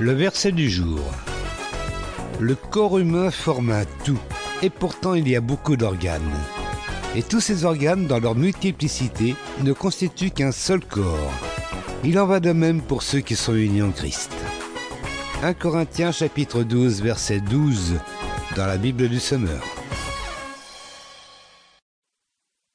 Le verset du jour. Le corps humain forme un tout, et pourtant il y a beaucoup d'organes. Et tous ces organes, dans leur multiplicité, ne constituent qu'un seul corps. Il en va de même pour ceux qui sont unis en Christ. 1 Corinthiens chapitre 12 verset 12 dans la Bible du Semeur.